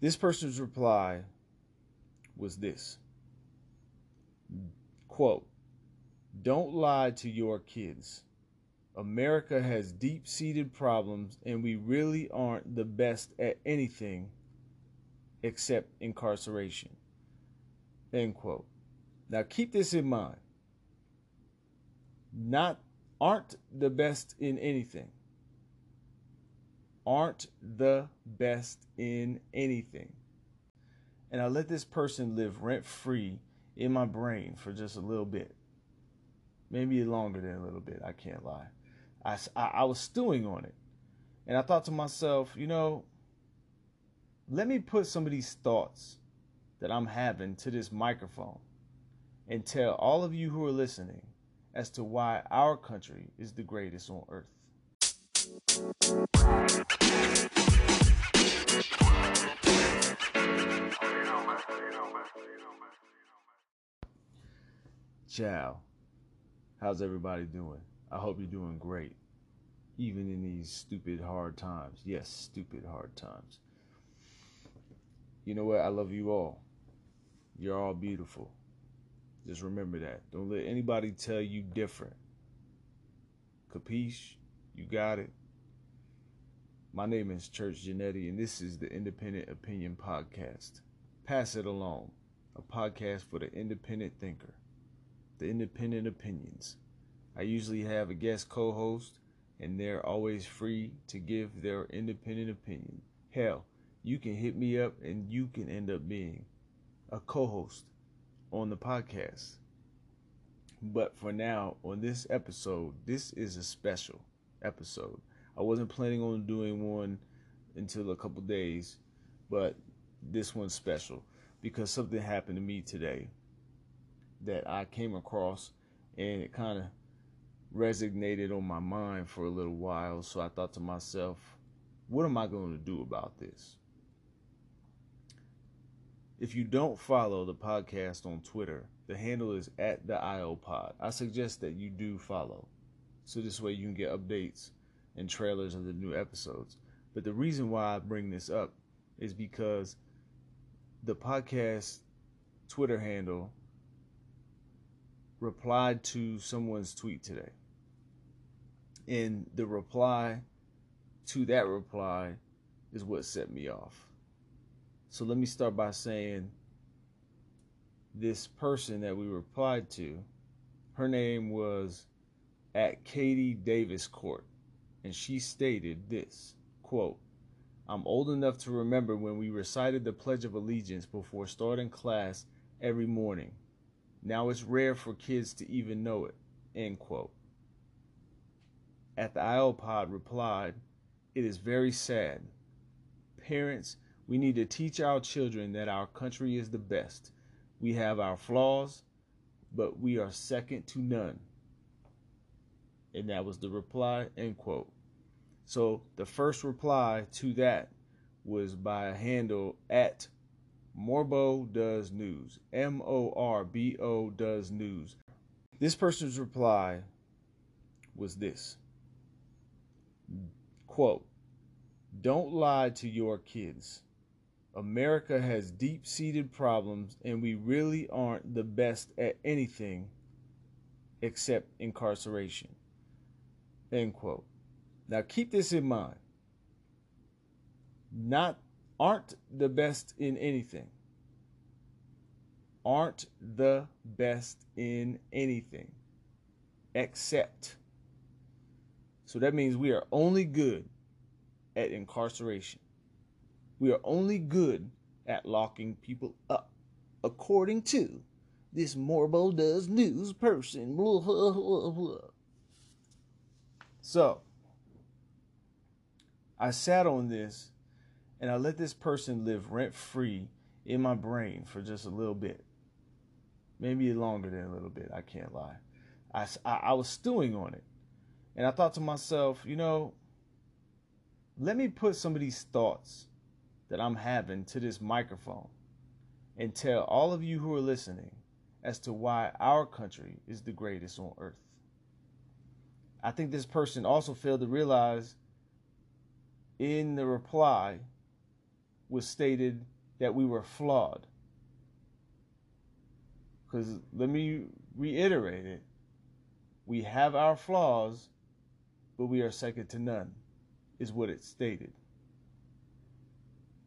this person's reply was this quote, Don't lie to your kids. America has deep seated problems, and we really aren't the best at anything except incarceration. End quote. Now keep this in mind. Not aren't the best in anything. Aren't the best in anything. And I let this person live rent free in my brain for just a little bit. Maybe longer than a little bit, I can't lie. I, I, I was stewing on it. And I thought to myself, you know, let me put some of these thoughts that I'm having to this microphone and tell all of you who are listening as to why our country is the greatest on earth. Ciao. How's everybody doing? I hope you're doing great, even in these stupid hard times. Yes, stupid hard times. You know what? I love you all. You're all beautiful. Just remember that. Don't let anybody tell you different. Capiche? You got it. My name is Church Genetti, and this is the Independent Opinion Podcast. Pass it along, a podcast for the independent thinker, the independent opinions. I usually have a guest co host, and they're always free to give their independent opinion. Hell, you can hit me up and you can end up being a co host on the podcast. But for now, on this episode, this is a special episode. I wasn't planning on doing one until a couple days, but this one's special because something happened to me today that I came across and it kind of resonated on my mind for a little while. So I thought to myself, what am I going to do about this? If you don't follow the podcast on Twitter, the handle is at the IOPod. I suggest that you do follow. So this way you can get updates and trailers of the new episodes. But the reason why I bring this up is because the podcast Twitter handle replied to someone's tweet today. And the reply to that reply is what set me off. So let me start by saying this person that we replied to, her name was at Katie Davis Court, and she stated this quote, I'm old enough to remember when we recited the Pledge of Allegiance before starting class every morning. Now it's rare for kids to even know it. End quote. At the IOPod replied, It is very sad. Parents we need to teach our children that our country is the best. We have our flaws, but we are second to none. And that was the reply, end quote. So the first reply to that was by a handle at Morbo Does News. M O R B O Does News. This person's reply was this quote, Don't lie to your kids. America has deep seated problems, and we really aren't the best at anything except incarceration. End quote. Now keep this in mind. Not aren't the best in anything. Aren't the best in anything except. So that means we are only good at incarceration. We are only good at locking people up, according to this Morbo Does News person. Blah, blah, blah, so, I sat on this and I let this person live rent free in my brain for just a little bit. Maybe longer than a little bit, I can't lie. I, I, I was stewing on it. And I thought to myself, you know, let me put some of these thoughts that I'm having to this microphone and tell all of you who are listening as to why our country is the greatest on earth. I think this person also failed to realize in the reply was stated that we were flawed. Because let me reiterate it we have our flaws, but we are second to none, is what it stated.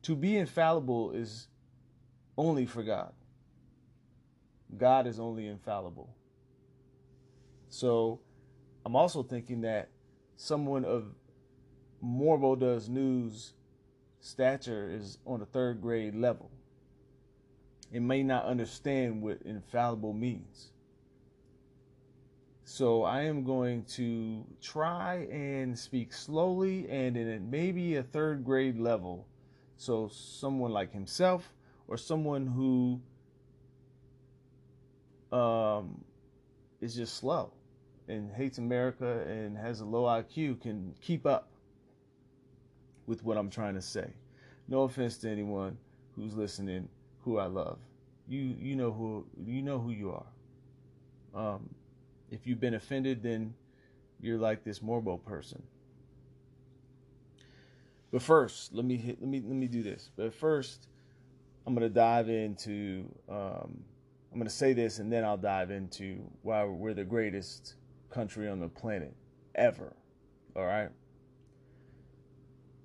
To be infallible is only for God. God is only infallible. So I'm also thinking that someone of Morbo Does News stature is on a third grade level. It may not understand what infallible means. So I am going to try and speak slowly and in maybe a third grade level. So someone like himself or someone who um, is just slow and hates America and has a low IQ can keep up with what I'm trying to say. No offense to anyone who's listening, who I love. You you know who you know who you are. Um, if you've been offended, then you're like this Morbo person. But first, let me hit, let me let me do this. But first, I'm gonna dive into um, I'm gonna say this, and then I'll dive into why we're the greatest country on the planet ever. All right.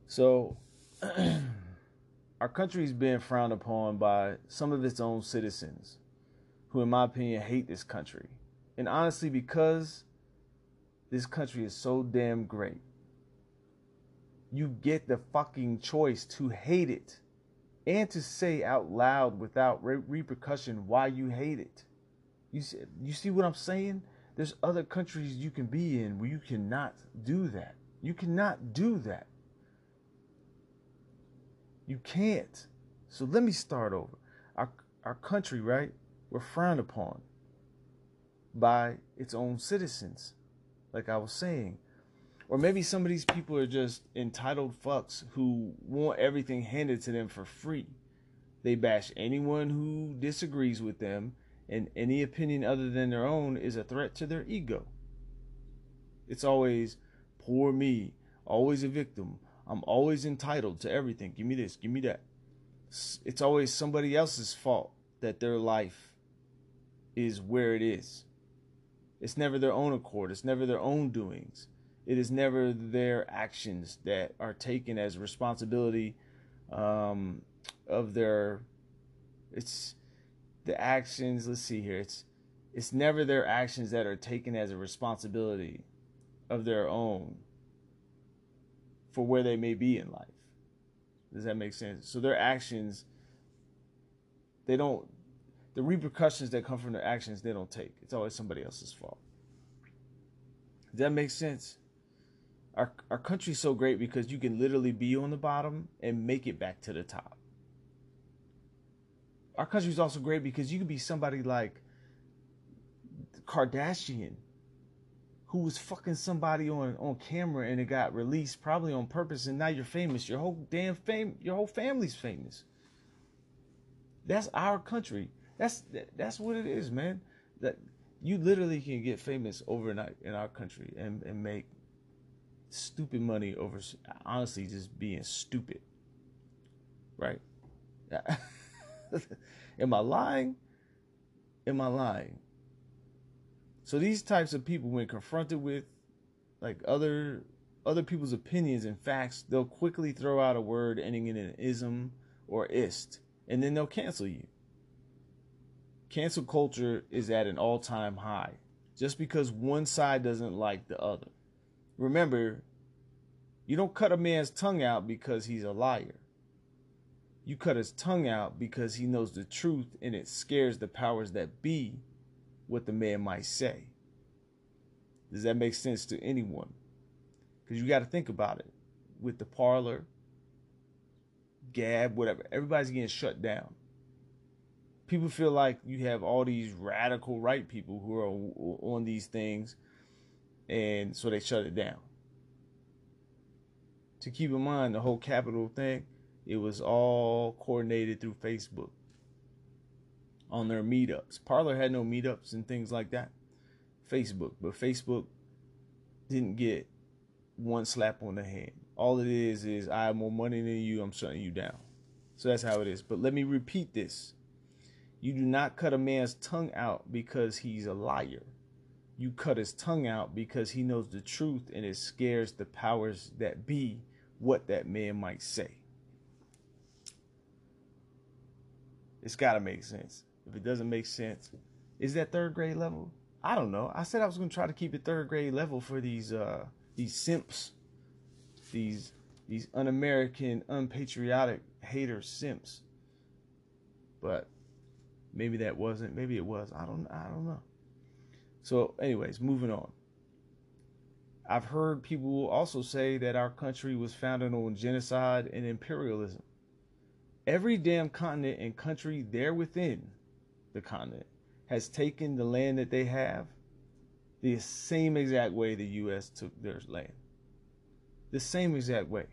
So, our country's been frowned upon by some of its own citizens, who, in my opinion, hate this country and honestly, because this country is so damn great, you get the fucking choice to hate it and to say out loud without re- repercussion why you hate it. You see, you see what I'm saying? There's other countries you can be in where you cannot do that. You cannot do that. You can't. So let me start over. Our our country, right? We're frowned upon by its own citizens, like I was saying. Or maybe some of these people are just entitled fucks who want everything handed to them for free. They bash anyone who disagrees with them, and any opinion other than their own is a threat to their ego. It's always, poor me, always a victim. I'm always entitled to everything. Give me this, give me that. It's always somebody else's fault that their life is where it is. It's never their own accord. It's never their own doings. It is never their actions that are taken as responsibility um, of their. It's the actions. Let's see here. It's it's never their actions that are taken as a responsibility of their own for where they may be in life. Does that make sense? So their actions, they don't the repercussions that come from their actions they don't take. It's always somebody else's fault. Does that make sense? Our our country's so great because you can literally be on the bottom and make it back to the top. Our country's also great because you can be somebody like Kardashian who was fucking somebody on on camera and it got released probably on purpose and now you're famous. Your whole damn fame your whole family's famous. That's our country. That's that's what it is, man. That you literally can get famous overnight in our country and, and make stupid money over honestly just being stupid. Right? Am I lying? Am I lying? So these types of people, when confronted with like other other people's opinions and facts, they'll quickly throw out a word ending in an ism or ist, and then they'll cancel you cancel culture is at an all time high just because one side doesn't like the other. Remember, you don't cut a man's tongue out because he's a liar. You cut his tongue out because he knows the truth and it scares the powers that be what the man might say. Does that make sense to anyone? Because you got to think about it. With the Parler, Gab, whatever, everybody's getting shut down people feel like you have all these radical right people who are on these things, and so they shut it down. To keep in mind, the whole Capitol thing, it was all coordinated through Facebook on their meetups. Parler had no meetups and things like that. Facebook, but Facebook didn't get one slap on the hand. All it is is I have more money than you, I'm shutting you down. So that's how it is. But let me repeat this. You do not cut a man's tongue out because he's a liar. You cut his tongue out because he knows the truth and it scares the powers that be what that man might say. It's got to make sense. If it doesn't make sense, is that third grade level? I don't know. I said I was going to try to keep it third grade level for these uh these simps, these these un-American, unpatriotic hater simps. But maybe that wasn't. Maybe it was. I don't. I don't know. So, anyways, moving on. I've heard people also say that our country was founded on genocide and imperialism. Every damn continent and country there within the continent has taken the land that they have the same exact way the U.S. took their land. The same exact way.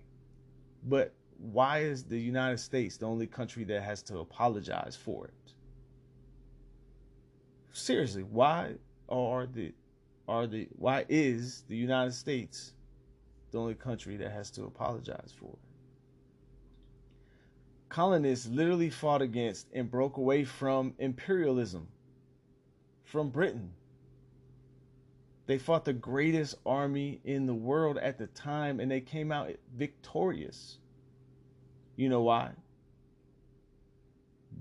But why is the United States the only country that has to apologize for it? Seriously, why are the are the why is the United States the only country that has to apologize for it? Colonists literally fought against and broke away from imperialism from Britain. They fought the greatest army in the world at the time and they came out victorious. You know why?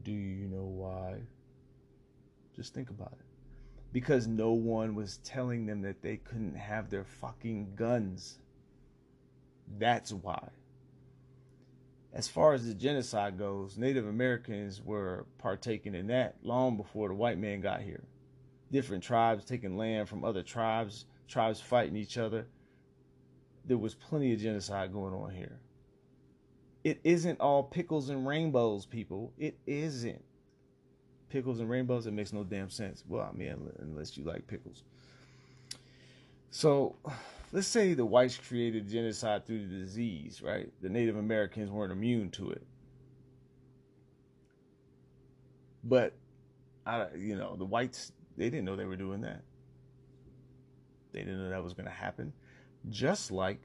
Do you know why? Just think about it. Because no one was telling them that they couldn't have their fucking guns. That's why. As far as the genocide goes, Native Americans were partaking in that long before the white man got here. Different tribes taking land from other tribes, tribes fighting each other. There was plenty of genocide going on here. It isn't all pickles and rainbows, people. It isn't. Pickles and rainbows, it makes no damn sense. Well, I mean, unless you like pickles. So, let's say the whites created genocide through the disease, right? The Native Americans weren't immune to it. But, I, you know, the whites, they didn't know they were doing that. They didn't know that was going to happen. Just like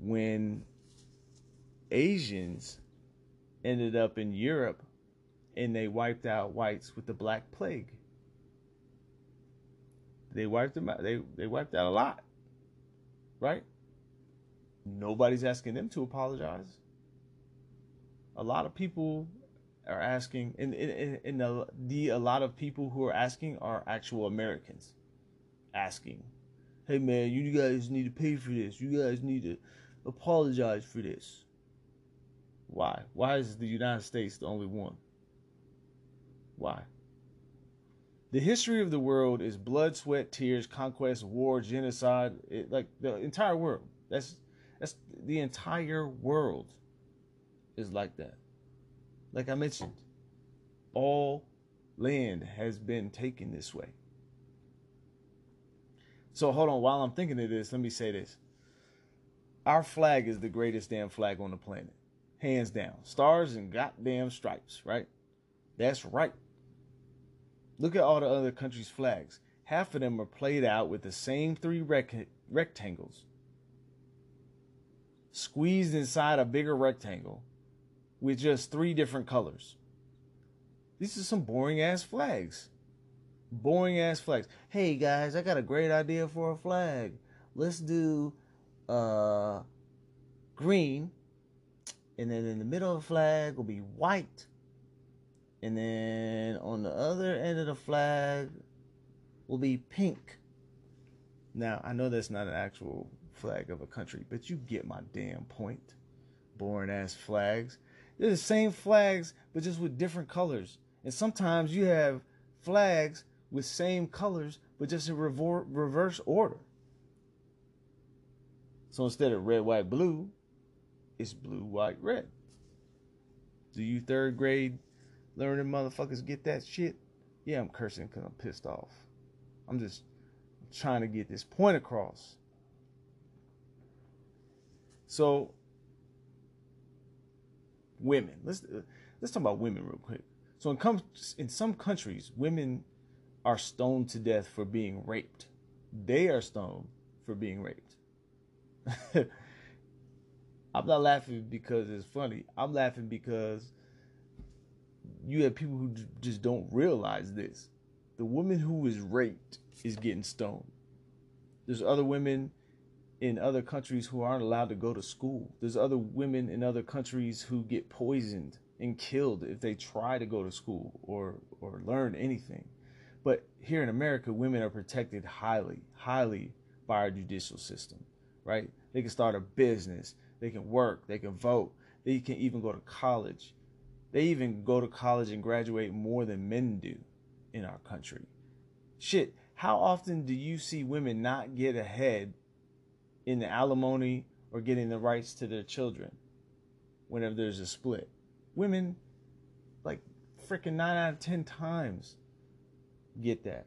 when Asians ended up in Europe and they wiped out whites with the Black Plague. They wiped them out. They, they wiped out a lot. Right? Nobody's asking them to apologize. A lot of people are asking, and, and, and the, the a lot of people who are asking are actual Americans asking, hey man, you guys need to pay for this. You guys need to apologize for this. Why? Why is the United States the only one? Why? The history of the world is blood, sweat, tears, conquest, war, genocide, it, like the entire world. That's that's the entire world is like that. Like I mentioned, all land has been taken this way. So hold on, while I'm thinking of this, let me say this. Our flag is the greatest damn flag on the planet hands down. Stars and goddamn stripes, right? That's right. Look at all the other countries' flags. Half of them are played out with the same three rec- rectangles, squeezed inside a bigger rectangle with just three different colors. These are some boring ass flags. Boring ass flags. Hey guys, I got a great idea for a flag. Let's do uh green and then in the middle of the flag will be white. And then on the other end of the flag will be pink. Now, I know that's not an actual flag of a country, but you get my damn point. Boring ass flags. They're the same flags, but just with different colors. And sometimes you have flags with same colors, but just in reverse order. So instead of red, white, blue, it's blue, white, red. Do you third grade learning motherfuckers get that shit? Yeah, I'm cursing because I'm pissed off. I'm just trying to get this point across. So, women. Let's let's talk about women real quick. So, in, com- in some countries, women are stoned to death for being raped. They are stoned for being raped. I'm not laughing because it's funny. I'm laughing because you have people who just don't realize this. The woman who is raped is getting stoned. There's other women in other countries who aren't allowed to go to school. There's other women in other countries who get poisoned and killed if they try to go to school or or learn anything. But here in America, women are protected highly, highly by our judicial system, right? They can start a business, they can work, they can vote, they can even go to college. They even go to college and graduate more than men do in our country. Shit, how often do you see women not get ahead in the alimony or getting the rights to their children whenever there's a split? Women, like freaking nine out of ten times, get that.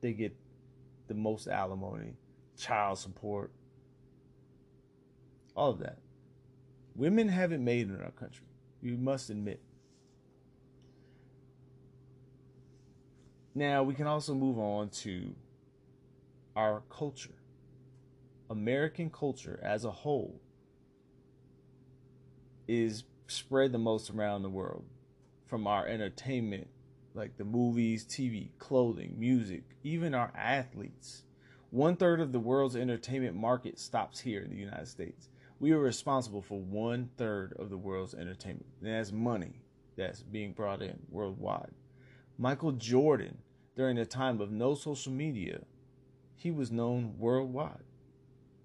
They get the most alimony, child support, all of that. Women haven't made in our country. You must admit. Now, we can also move on to our culture. American culture as a whole is spread the most around the world from our entertainment, like the movies, TV, clothing, music, even our athletes. One third of the world's entertainment market stops here in the United States. We are responsible for one third of the world's entertainment. And that's money that's being brought in worldwide. Michael Jordan, during the time of no social media, he was known worldwide.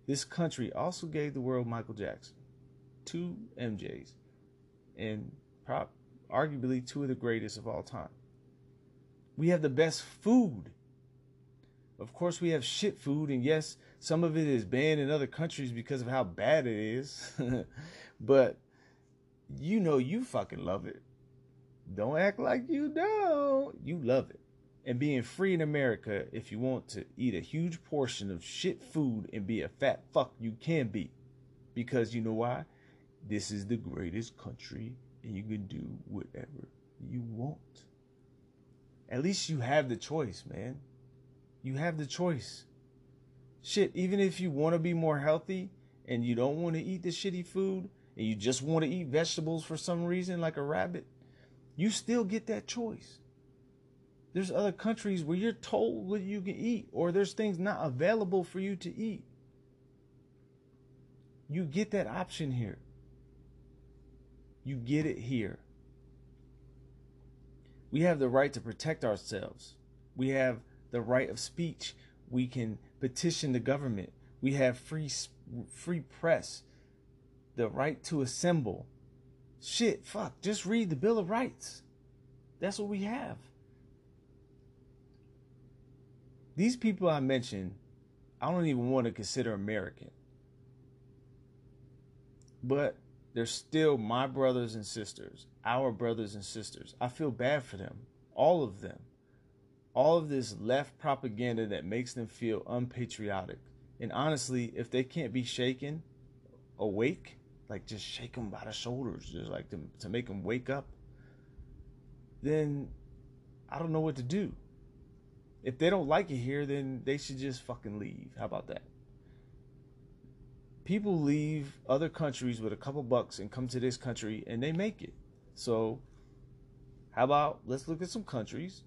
This country also gave the world Michael Jackson, two MJs, and prop, arguably two of the greatest of all time. We have the best food. Of course, we have shit food, and yes, some of it is banned in other countries because of how bad it is. but you know you fucking love it. Don't act like you don't. You love it. And being free in America, if you want to eat a huge portion of shit food and be a fat fuck, you can be. Because you know why? This is the greatest country and you can do whatever you want. At least you have the choice, man. You have the choice. Shit, even if you want to be more healthy and you don't want to eat the shitty food and you just want to eat vegetables for some reason, like a rabbit, you still get that choice. There's other countries where you're told what you can eat, or there's things not available for you to eat. You get that option here. You get it here. We have the right to protect ourselves. We have the right of speech. We can petition the government. We have free free press. The right to assemble. Shit, fuck, just read the Bill of Rights. That's what we have. These people I mentioned, I don't even want to consider American. But they're still my brothers and sisters, our brothers and sisters. I feel bad for them, all of them. All of this left propaganda that makes them feel unpatriotic. And honestly, if they can't be shaken awake, like just shake them by the shoulders, just like to, to make them wake up, then I don't know what to do. If they don't like it here, then they should just fucking leave. How about that? People leave other countries with a couple bucks and come to this country and they make it. So, how about let's look at some countries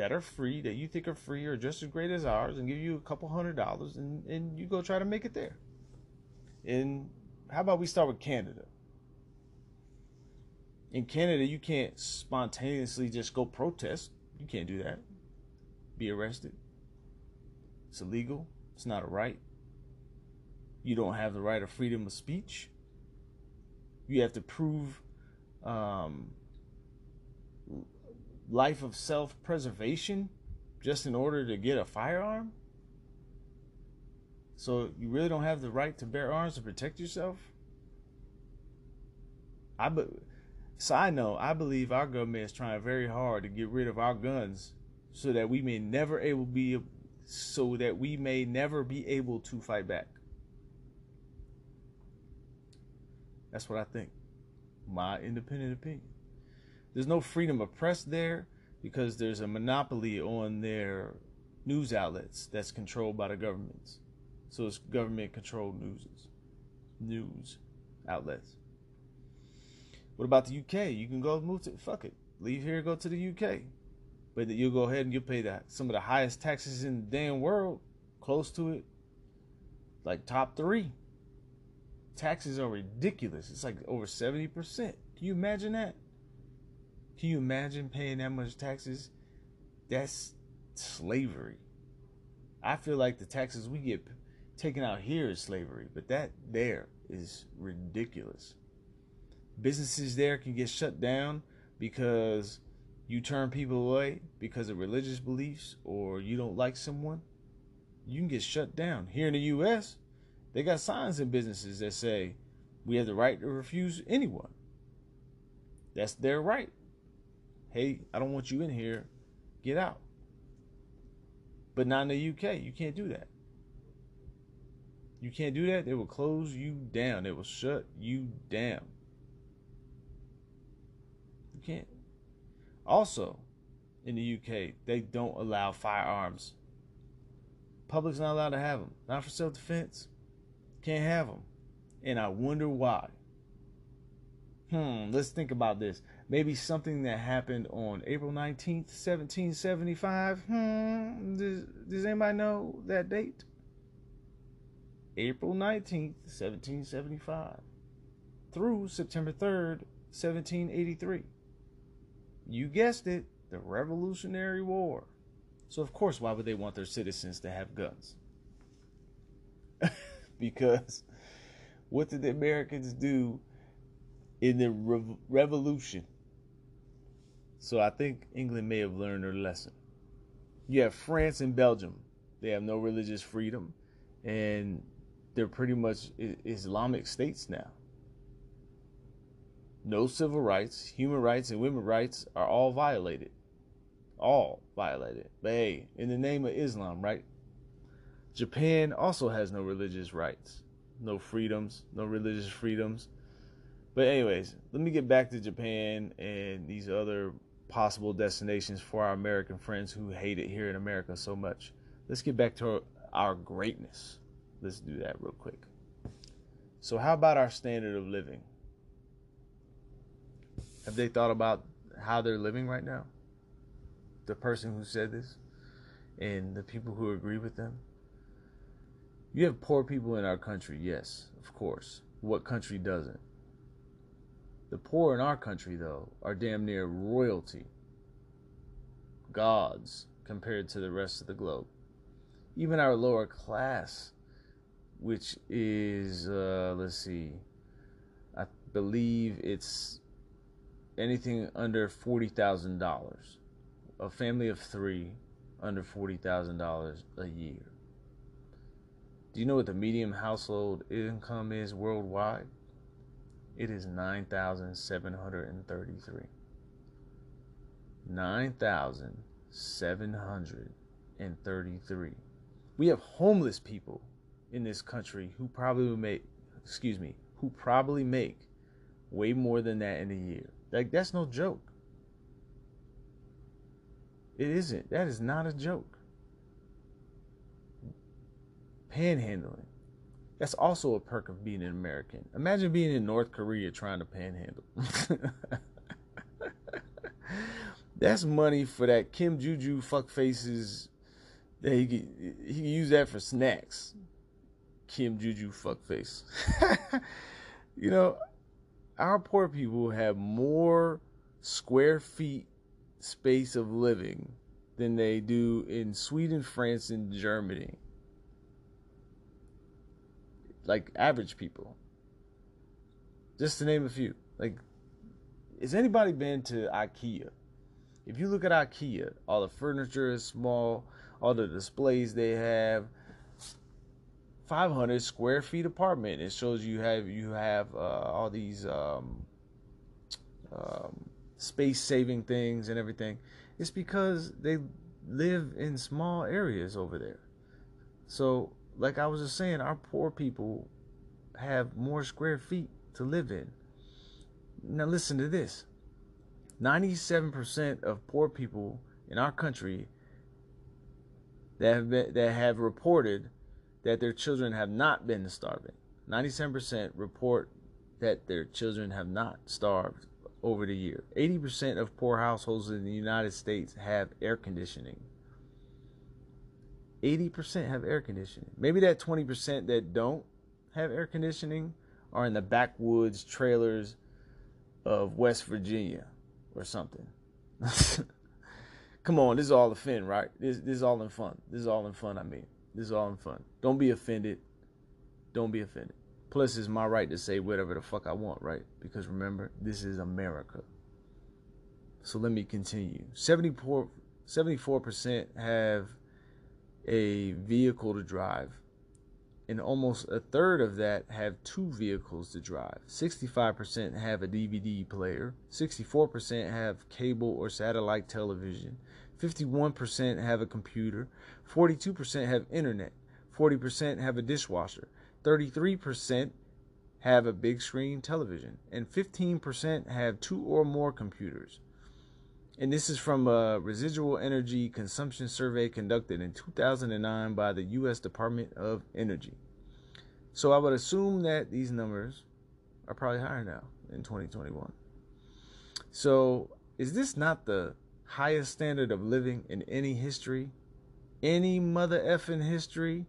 that are free, that you think are free or just as great as ours, and give you a couple hundred dollars and, and you go try to make it there. And how about we start with Canada? In Canada, you can't spontaneously just go protest. You can't do that be arrested. It's illegal. It's not a right. You don't have the right of freedom of speech. You have to prove um, life of self preservation just in order to get a firearm. So you really don't have the right to bear arms to protect yourself. I be, side note, I believe our government is trying very hard to get rid of our guns so that we may never able be so that we may never be able to fight back. That's what I think. My independent opinion. There's no freedom of press there because there's a monopoly on their news outlets that's controlled by the governments. So it's government controlled news news outlets. What about the UK? You can go move to fuck it. leave here, go to the UK. But you'll go ahead and you'll pay that some of the highest taxes in the damn world, close to it, like top three. Taxes are ridiculous. It's like over 70%. Can you imagine that? Can you imagine paying that much taxes? That's slavery. I feel like the taxes we get taken out here is slavery, but that there is ridiculous. Businesses there can get shut down because you turn people away because of religious beliefs or you don't like someone. You can get shut down. Here in the US, they got signs in businesses that say we have the right to refuse anyone. That's their right. Hey, I don't want you in here. Get out. But not in the UK. You can't do that. You can't do that. They will close you down. They will shut you down. You can't. Also, in the UK, they don't allow firearms. Public's not allowed to have them. Not for self defense. Can't have them. And I wonder why. Hmm, let's think about this. Maybe something that happened on April 19th, 1775. Hmm, does, does anybody know that date? April 19th, 1775 through September 3rd, 1783. You guessed it, the Revolutionary War. So, of course, why would they want their citizens to have guns? because what did the Americans do in the re- revolution? So I think England may have learned their lesson. You have France and Belgium. They have no religious freedom, and they're pretty much Islamic states now. No civil rights, human rights, and women's rights are all violated. All violated. But hey, in the name of Islam, right? Japan also has no religious rights, no freedoms, no religious freedoms. But anyways, let me get back to Japan and these other possible destinations for our American friends who hate it here in America so much. Let's get back to our greatness. Let's do that real quick. So, how about our standard of living? Have they thought about how they're living right now? The person who said this and the people who agree with them? You have poor people in our country, yes, of course. What country doesn't? The poor in our country, though, are damn near royalty, gods, compared to the rest of the globe. Even our lower class, which is, uh, let's see, I believe it's anything under $40,000. A family of three, under $40,000 a year. Do you know what the median household income is worldwide? It is 9,733. 9,733. We have homeless people in this country who probably make, excuse me, who probably make way more than that in a year. Like that's no joke. It isn't. That is not a joke panhandling. That's also a perk of being an American. Imagine being in North Korea trying to panhandle. That's money for that Kim Juju fuck faces. That he can, he can use that for snacks. Kim Juju fuck face. you know, our poor people have more square feet space of living than they do in Sweden, France, and Germany like average people. Just to name a few. Like, has anybody been to IKEA? If you look at IKEA, all the furniture is small, all the displays they have. 500 square feet apartment. It shows you have you have uh, all these um, um, space saving things and everything. It's because they live in small areas over there. So like I was just saying, our poor people have more square feet to live in. Now, listen to this 97% of poor people in our country that have, been, that have reported that their children have not been starving. 97% report that their children have not starved over the year. 80% of poor households in the United States have air conditioning. 80% have air conditioning. Maybe that 20% that don't have air conditioning are in the backwoods trailers of West Virginia or something. Come on, this is all a fun, right? This, this is all in fun. This is all in fun, I mean. This is all in fun. Don't be offended. Don't be offended. Plus, it's my right to say whatever the fuck I want, right? Because remember, this is America. So let me continue. 74, 74% have a vehicle to drive, and almost a third of that have two vehicles to drive. 65% have a DVD player, 64% have cable or satellite television, 51% have a computer, 42% have internet, 40% have a dishwasher, 33% have a big screen television, and 15% have two or more computers. And this is from a residual energy consumption survey conducted in 2009 by the U.S. Department of Energy. So I would assume that these numbers are probably higher now in 2021. So is this not the highest standard of living in any history? Any mother effing history?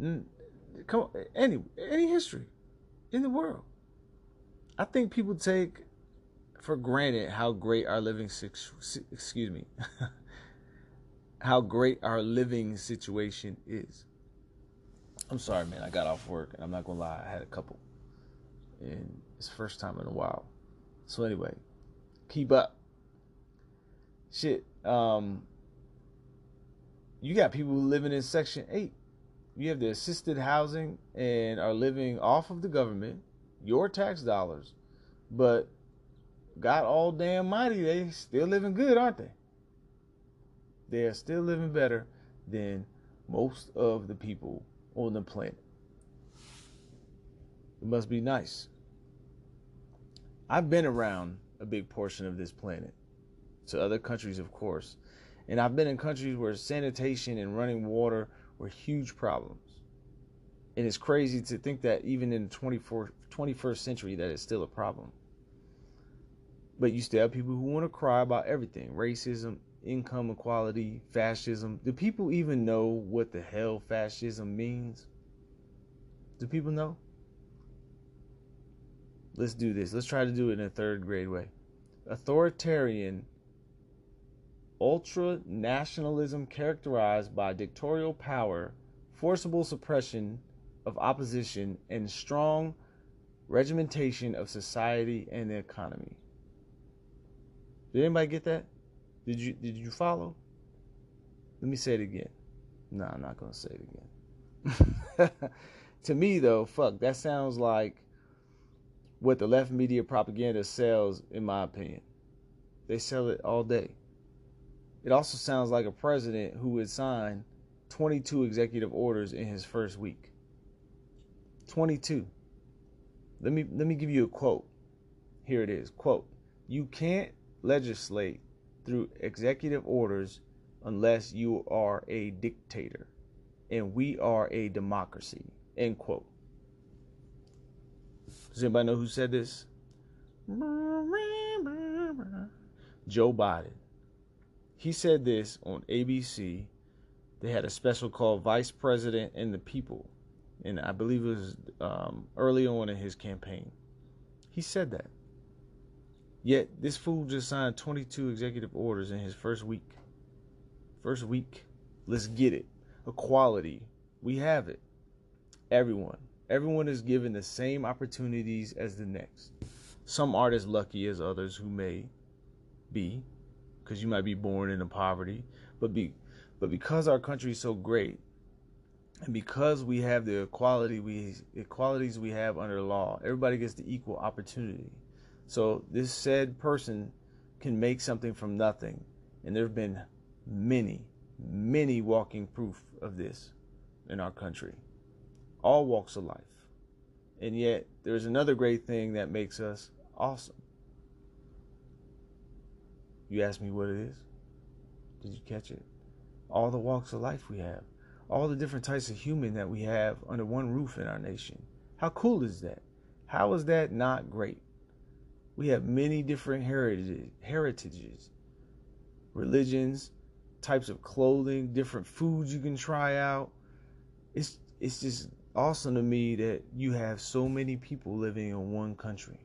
Come on, any any history in the world. I think people take for granted how great our living excuse me how great our living situation is. I'm sorry, man. I got off work, and I'm not gonna lie. I had a couple, and it's first time in a while. So anyway, keep up. Shit. Um, you got people living in Section Eight you have the assisted housing and are living off of the government, your tax dollars, but God all damn mighty, they still living good, aren't they? They are still living better than most of the people on the planet. It must be nice. I've been around a big portion of this planet, to other countries, of course, and I've been in countries where sanitation and running water were huge problems. And it's crazy to think that even in the 24, 21st century that it's still a problem. But you still have people who want to cry about everything racism, income equality, fascism. Do people even know what the hell fascism means? Do people know? Let's do this. Let's try to do it in a third grade way. Authoritarian ultra nationalism characterized by dictatorial power, forcible suppression of opposition, and strong regimentation of society and the economy. Did anybody get that? Did you did you follow? Let me say it again. No, I'm not gonna say it again. to me though, fuck, that sounds like what the left media propaganda sells, in my opinion. They sell it all day. It also sounds like a president who would sign 22 executive orders in his first week. 22. Let me let me give you a quote. Here it is. Quote: You can't legislate through executive orders unless you are a dictator and we are a democracy. End quote. Does anybody know who said this? Joe Biden. He said this on ABC. They had a special called Vice President and the People. And I believe it was um, early on in his campaign. He said that. Yet this fool just signed 22 executive orders in his first week. First week. Let's get it. Equality. We have it. Everyone. Everyone is given the same opportunities as the next. Some aren't as lucky as others who may be because you might be born into poverty, but be but because our country is so great, and because we have the equality we equalities we have under law, everybody gets the equal opportunity. So this said person can make something from nothing, and there have been many, many walking proof of this in our country, all walks of life. And yet, there's another great thing that makes us awesome. You ask me what it is? Did you catch it? All the walks of life we have, all the different types of human that we have under one roof in our nation. How cool is that? How is that not great? We have many different heritages, heritages, religions, types of clothing, different foods you can try out. It's it's just awesome to me that you have so many people living in one country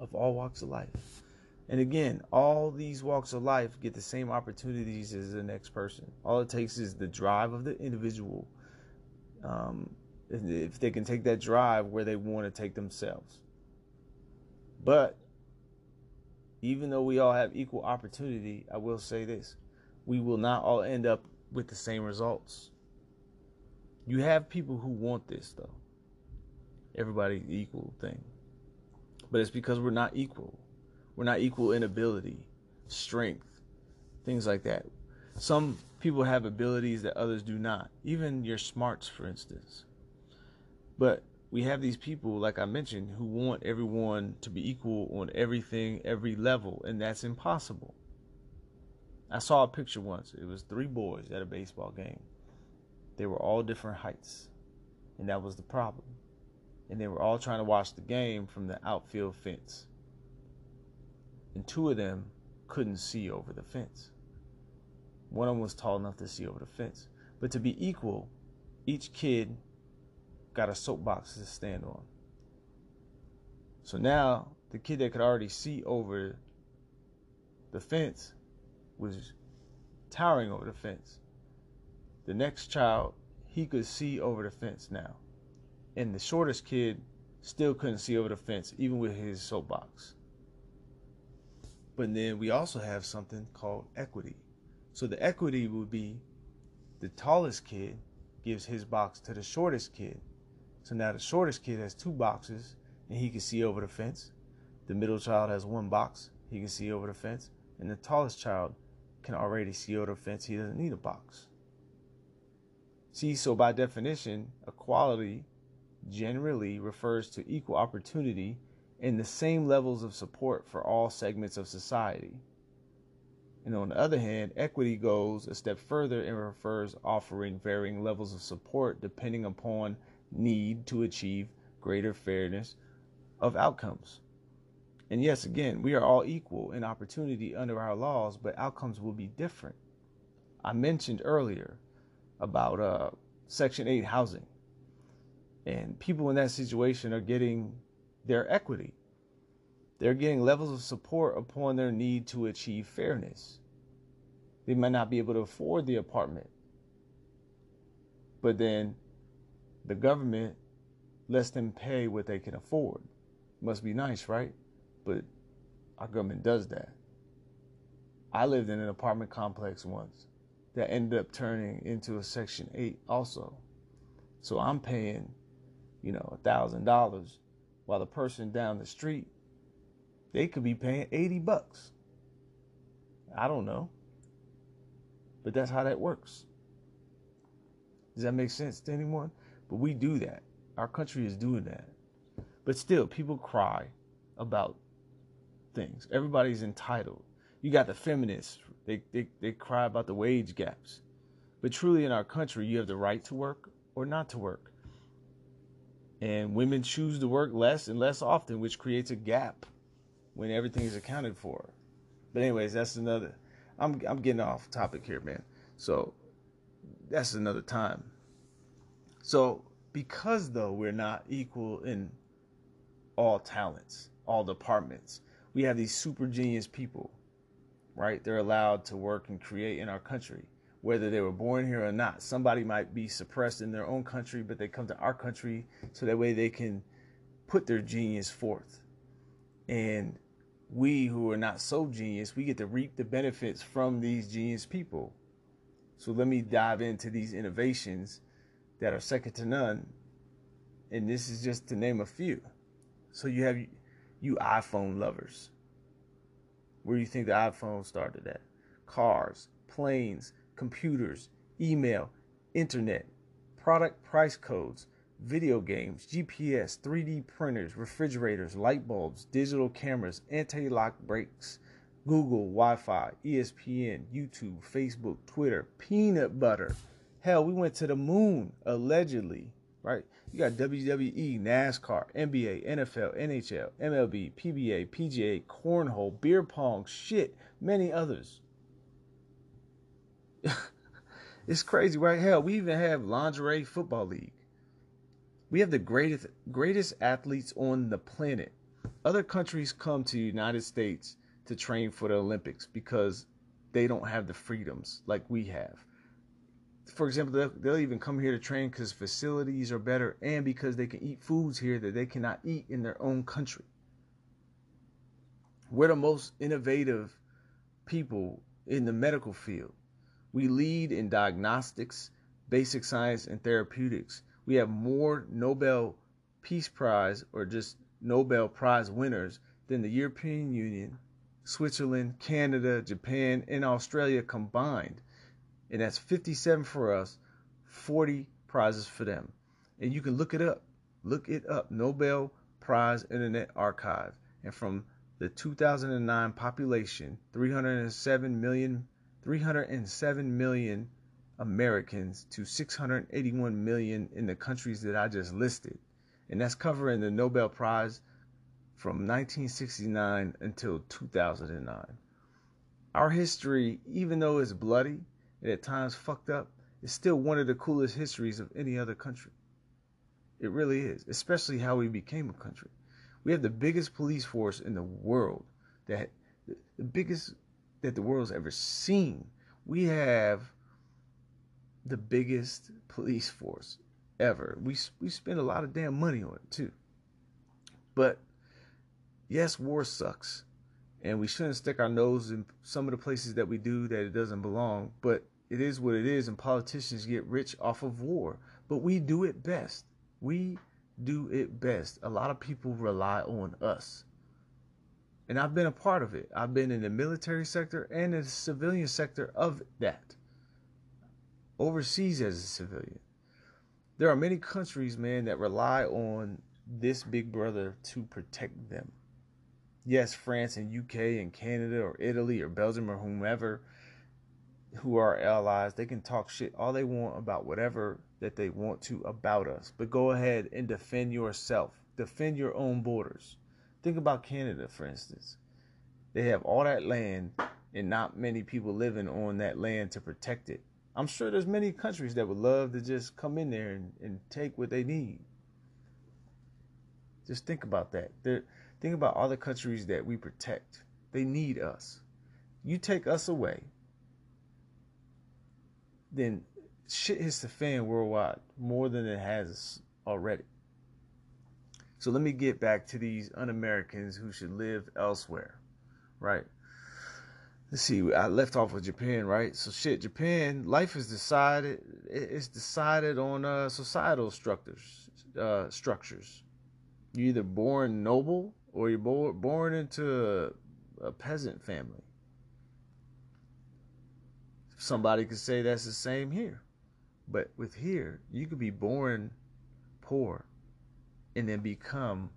of all walks of life. And again, all these walks of life get the same opportunities as the next person. All it takes is the drive of the individual. Um, if they can take that drive where they want to take themselves. But even though we all have equal opportunity, I will say this we will not all end up with the same results. You have people who want this, though. Everybody equal thing. But it's because we're not equal. We're not equal in ability, strength, things like that. Some people have abilities that others do not, even your smarts, for instance. But we have these people, like I mentioned, who want everyone to be equal on everything, every level, and that's impossible. I saw a picture once. It was three boys at a baseball game. They were all different heights, and that was the problem. And they were all trying to watch the game from the outfield fence. And two of them couldn't see over the fence. One of them was tall enough to see over the fence. But to be equal, each kid got a soapbox to stand on. So now the kid that could already see over the fence was towering over the fence. The next child, he could see over the fence now. And the shortest kid still couldn't see over the fence, even with his soapbox. But then we also have something called equity. So the equity would be the tallest kid gives his box to the shortest kid so now the shortest kid has two boxes and he can see over the fence. The middle child has one box, he can see over the fence. And the tallest child can already see over the fence, he doesn't need a box. See, so by definition, equality generally refers to equal opportunity and the same levels of support for all segments of society. And on the other hand, equity goes a step further and refers offering varying levels of support depending upon need to achieve greater fairness of outcomes. And yes, again, we are all equal in opportunity under our laws, but outcomes will be different. I mentioned earlier about uh, Section 8 housing, and people in that situation are getting their equity. They're getting levels of support upon their need to achieve fairness. They might not be able to afford the apartment, but then the government lets them pay what they can afford. Must be nice, right? But our government does that. I lived in an apartment complex once that ended up turning into a Section 8 also. So I'm paying, you know, a $1,000 while the person down the street, they could be paying 80 bucks. I don't know. But that's how that works. Does that make sense to anyone? But we do that. Our country is doing that. But still, people cry about things. Everybody's entitled. You got the feminists, they, they, they cry about the wage gaps. But truly, in our country, you have the right to work or not to work. And women choose to work less and less often, which creates a gap when everything is accounted for. But anyways, that's another. I'm I'm getting off topic here, man. So that's another time. So, because though we're not equal in all talents, all departments, we have these super genius people, right? They're allowed to work and create in our country, whether they were born here or not. Somebody might be suppressed in their own country, but they come to our country so that way they can put their genius forth. And we who are not so genius, we get to reap the benefits from these genius people. So let me dive into these innovations that are second to none. And this is just to name a few. So you have you iPhone lovers. Where do you think the iPhone started at? Cars, planes, computers, email, internet, product price codes, video games, GPS, 3D printers, refrigerators, light bulbs, digital cameras, anti lock brakes, Google, Wi Fi, ESPN, YouTube, Facebook, Twitter, peanut butter Hell, we went to the moon allegedly, right? You got WWE, NASCAR, NBA, NFL, NHL, MLB, PBA, PGA, cornhole, beer pong, shit, many others. it's crazy, right? Hell, we even have lingerie football league. We have the greatest greatest athletes on the planet. Other countries come to the United States to train for the Olympics because they don't have the freedoms like we have. For example, they'll, they'll even come here to train because facilities are better and because they can eat foods here that they cannot eat in their own country. We're the most innovative people in the medical field. We lead in diagnostics, basic science, and therapeutics. We have more Nobel Peace Prize or just Nobel Prize winners than the European Union, Switzerland, Canada, Japan, and Australia combined. And that's 57 for us, 40 prizes for them. And you can look it up. Look it up. Nobel Prize Internet Archive. And from the 2009 population, 307 million, 307 million Americans to 681 million in the countries that I just listed. And that's covering the Nobel Prize from 1969 until 2009. Our history, even though it's bloody and at times fucked up, is still one of the coolest histories of any other country. It really is, especially how we became a country. We have the biggest police force in the world, that the biggest that the world's ever seen. We have the biggest police force ever. We we spend a lot of damn money on it too. But yes, war sucks, and we shouldn't stick our nose in some of the places that we do that it doesn't belong. But it is what it is, and politicians get rich off of war. But we do it best. We do it best. A lot of people rely on us. And I've been a part of it. I've been in the military sector and the civilian sector of that overseas as a civilian. There are many countries, man, that rely on this big brother to protect them. Yes, France and UK and Canada or Italy or Belgium or whomever who are allies, they can talk shit all they want about whatever that they want to about us. But go ahead and defend yourself. Defend your own borders. Think about Canada, for instance. They have all that land and not many people living on that land to protect it. I'm sure there's many countries that would love to just come in there and, and take what they need. Just think about that. Think about all the countries that we protect. They need us. You take us away, then shit hits the fan worldwide more than it has already. So let me get back to these un Americans who should live elsewhere, right? let's see, I left off with Japan, right? So shit, Japan, life is decided. It's decided on uh, societal structures. Uh, structures. You're either born noble or you're born into a, a peasant family. Somebody could say that's the same here, but with here, you could be born poor and then become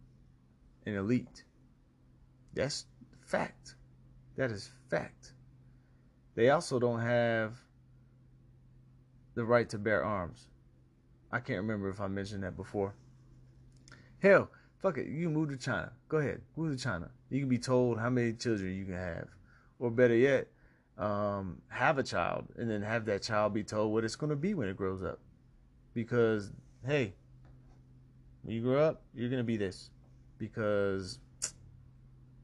an elite. That's fact. That is fact. They also don't have the right to bear arms. I can't remember if I mentioned that before. Hell, fuck it. You move to China. Go ahead. Move to China. You can be told how many children you can have. Or better yet, um, have a child and then have that child be told what it's going to be when it grows up. Because, hey, when you grow up, you're going to be this. Because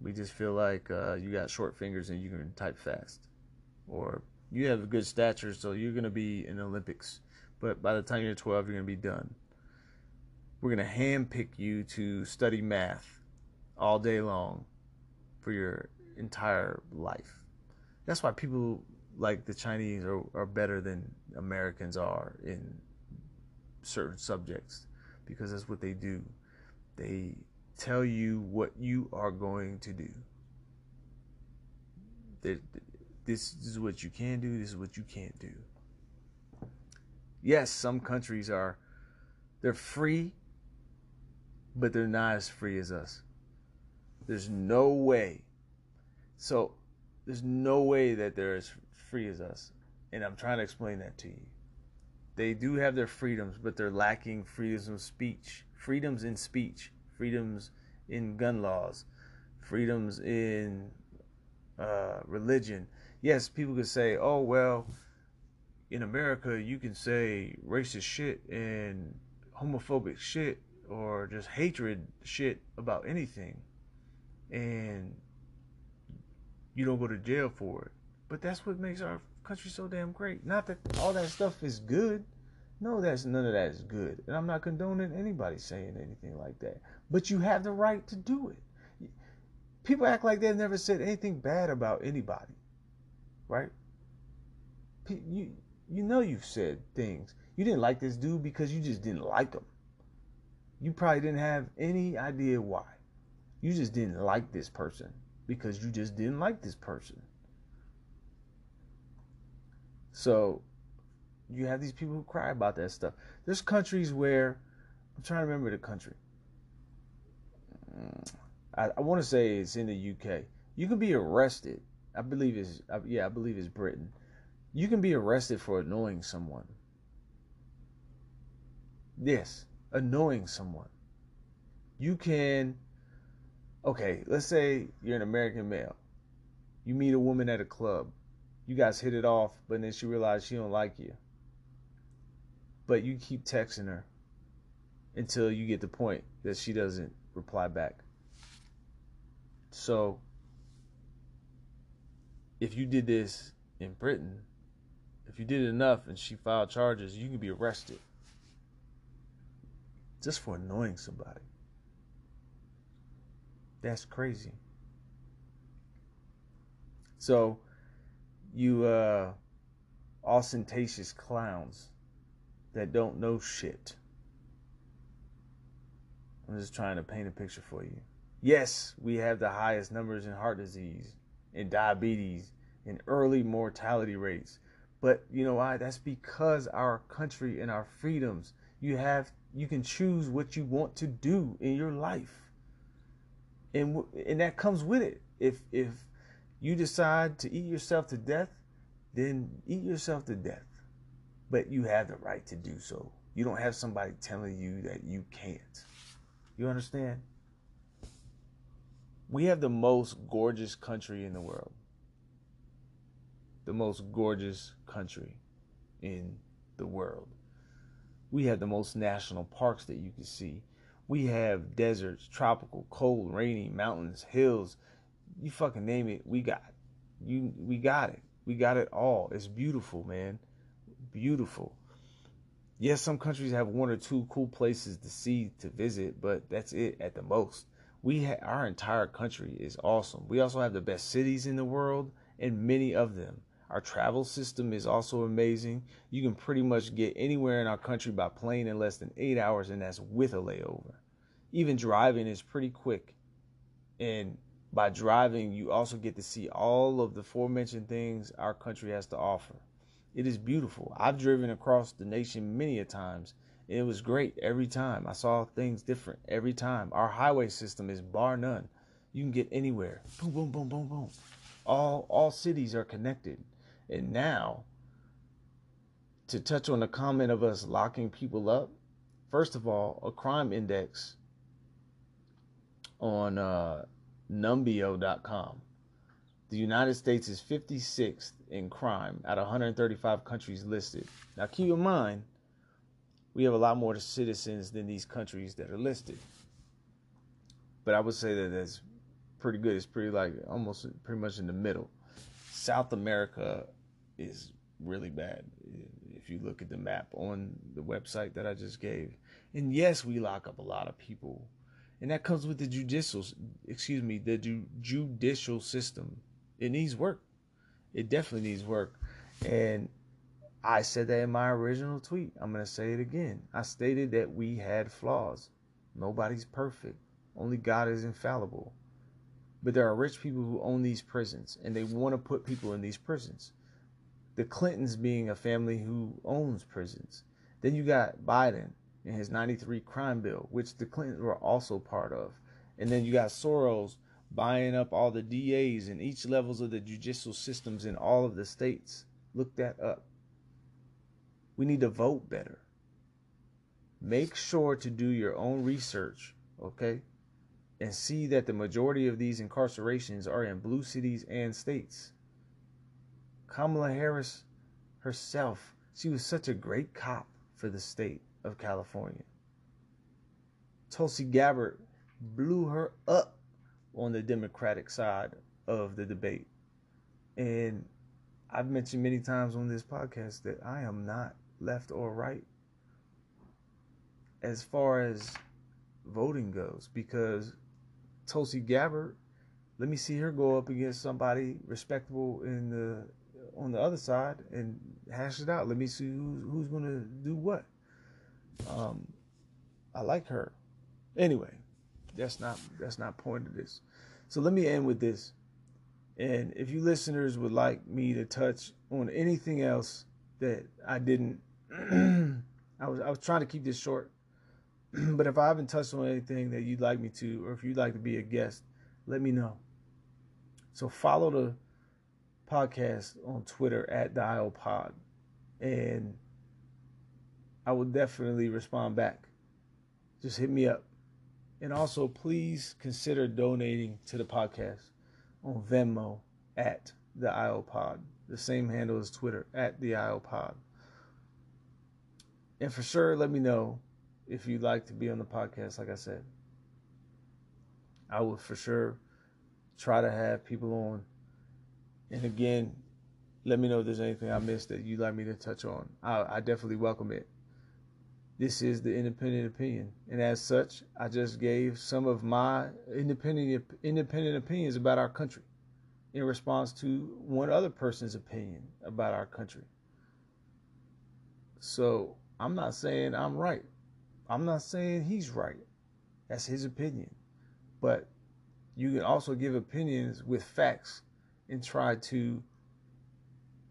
we just feel like uh, you got short fingers and you can type fast, or you have a good stature, so you're gonna be in the Olympics. But by the time you're 12, you're gonna be done. We're gonna handpick you to study math all day long for your entire life. That's why people like the Chinese are, are better than Americans are in certain subjects because that's what they do. They tell you what you are going to do. This is what you can do, this is what you can't do. Yes, some countries are they're free, but they're not as free as us. There's no way. So there's no way that they're as free as us. And I'm trying to explain that to you. they do have their freedoms, but they're lacking freedoms of speech, freedoms in speech, freedoms in gun laws, freedoms in uh, religion. Yes, people could say, "Oh well, in America you can say racist shit and homophobic shit or just hatred shit about anything, and you don't go to jail for it." But that's what makes our country so damn great. Not that all that stuff is good. No, that's none of that is good. And I'm not condoning anybody saying anything like that. But you have the right to do it. People act like they've never said anything bad about anybody. Right? You you know you've said things. You didn't like this dude because you just didn't like him. You probably didn't have any idea why. You just didn't like this person because you just didn't like this person. So you have these people who cry about that stuff. There's countries where I'm trying to remember the country. Mm, I, I want to say it's in the UK. You can be arrested. I believe it's yeah, I believe it's Britain. You can be arrested for annoying someone. Yes, annoying someone. You can okay, let's say you're an American male. You meet a woman at a club you guys hit it off, but then she realized she don't like you. But you keep texting her until you get the point that she doesn't reply back. So if you did this in Britain, if you did it enough and she filed charges, you can be arrested. Just for annoying somebody. That's crazy. So you uh, ostentatious clowns that don't know shit. I'm just trying to paint a picture for you. Yes, we have the highest numbers in heart disease, in diabetes, in early mortality rates. But you know why? That's because our country and our freedoms. You have you can choose what you want to do in your life. And and that comes with it. If if you decide to eat yourself to death, then eat yourself to death. But you have the right to do so. You don't have somebody telling you that you can't. You understand? We have the most gorgeous country in the world. The most gorgeous country in the world. We have the most national parks that you can see. We have deserts, tropical, cold, rainy, mountains, hills, you fucking name it, we got. You we got it. We got it all. It's beautiful, man. Beautiful. Yes, some countries have one or two cool places to see to visit, but that's it at the most. We ha- our entire country is awesome. We also have the best cities in the world and many of them. Our travel system is also amazing. You can pretty much get anywhere in our country by plane in less than 8 hours and that's with a layover. Even driving is pretty quick. And by driving, you also get to see all of the aforementioned things our country has to offer. It is beautiful. I've driven across the nation many a times. It was great every time. I saw things different every time. Our highway system is bar none. You can get anywhere. Boom, boom, boom, boom, boom. All all cities are connected. And now, to touch on the comment of us locking people up, first of all, a crime index on uh, Numbeo.com. The United States is 56th in crime out of 135 countries listed. Now, keep in mind, we have a lot more citizens than these countries that are listed. But I would say that that's pretty good. It's pretty like almost pretty much in the middle. South America is really bad. If you look at the map on the website that I just gave. And yes, we lock up a lot of people and that comes with the judicial excuse me the ju- judicial system. It needs work. It definitely needs work. And i said that in my original tweet. I'm to say it again. I stated that we had flaws. Nobody's perfect. Only god is infallible. But there are rich people who own these prisons and they want to put people in these prisons the clintons being a family who owns prisons then you got biden and his 93 crime bill, which the Clintons were also part of. And then you got Soros buying up all the DAs in each levels of the judicial systems in all of the states. Look that up. We need to vote better. Make sure to do your own research, okay? And see that the majority of these incarcerations are in blue cities and states. Kamala Harris herself, she was such a great cop for the state of California. Tulsi Gabbard blew her up on the Democratic side of the debate. And I've mentioned many times on this podcast that I am not left or right as far as voting goes because Tulsi Gabbard, let me see her go up against somebody respectable in the on the other side and hash it out. Let me see who's who's gonna do what. Um, I like her. Anyway, that's not that's not point of this. So let me end with this. And if you listeners would like me to touch on anything else that I didn't, I was I was trying to keep this short. but if I haven't touched on anything that you'd like me to, or if you'd like to be a guest, let me know. So follow the podcast on Twitter at IOPod, and I will definitely respond back. Just hit me up. And also, please consider donating to the podcast on Venmo at the IOPod. The same handle as Twitter at the IOPod. And for sure, let me know if you'd like to be on the podcast. Like I said, I will for sure try to have people on. And again, let me know if there's anything I missed that you'd like me to touch on. I, I definitely welcome it. This is the independent opinion, and as such, I just gave some of my independent independent opinions about our country in response to one other person's opinion about our country. So I'm not saying I'm right. I'm not saying he's right. That's his opinion. But you can also give opinions with facts and try to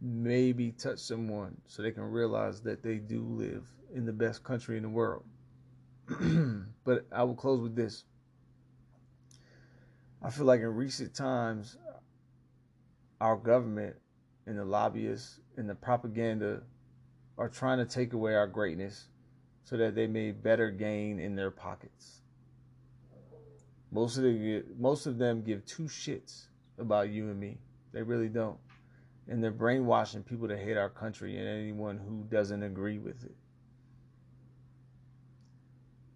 maybe touch someone so they can realize that they do live in the best country in the world. but I will close with this. I feel like in recent times, our government and the lobbyists and the propaganda are trying to take away our greatness so that they may better gain in their pockets. Most of them, most of them give two shits about you and me. They really don't. And they're brainwashing people to hate our country and anyone who doesn't agree with it.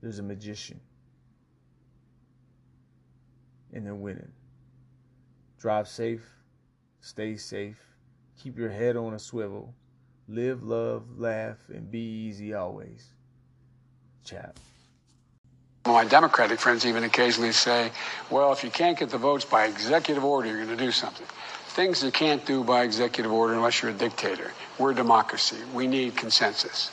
There's a magician. And they're winning. Drive safe, stay safe, keep your head on a swivel, live, love, laugh, and be easy always. Chap. My Democratic friends even occasionally say, well, if you can't get the votes by executive order, you're going to do something. Things you can't do by executive order unless you're a dictator. We're a democracy. We need consensus.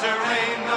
Defend her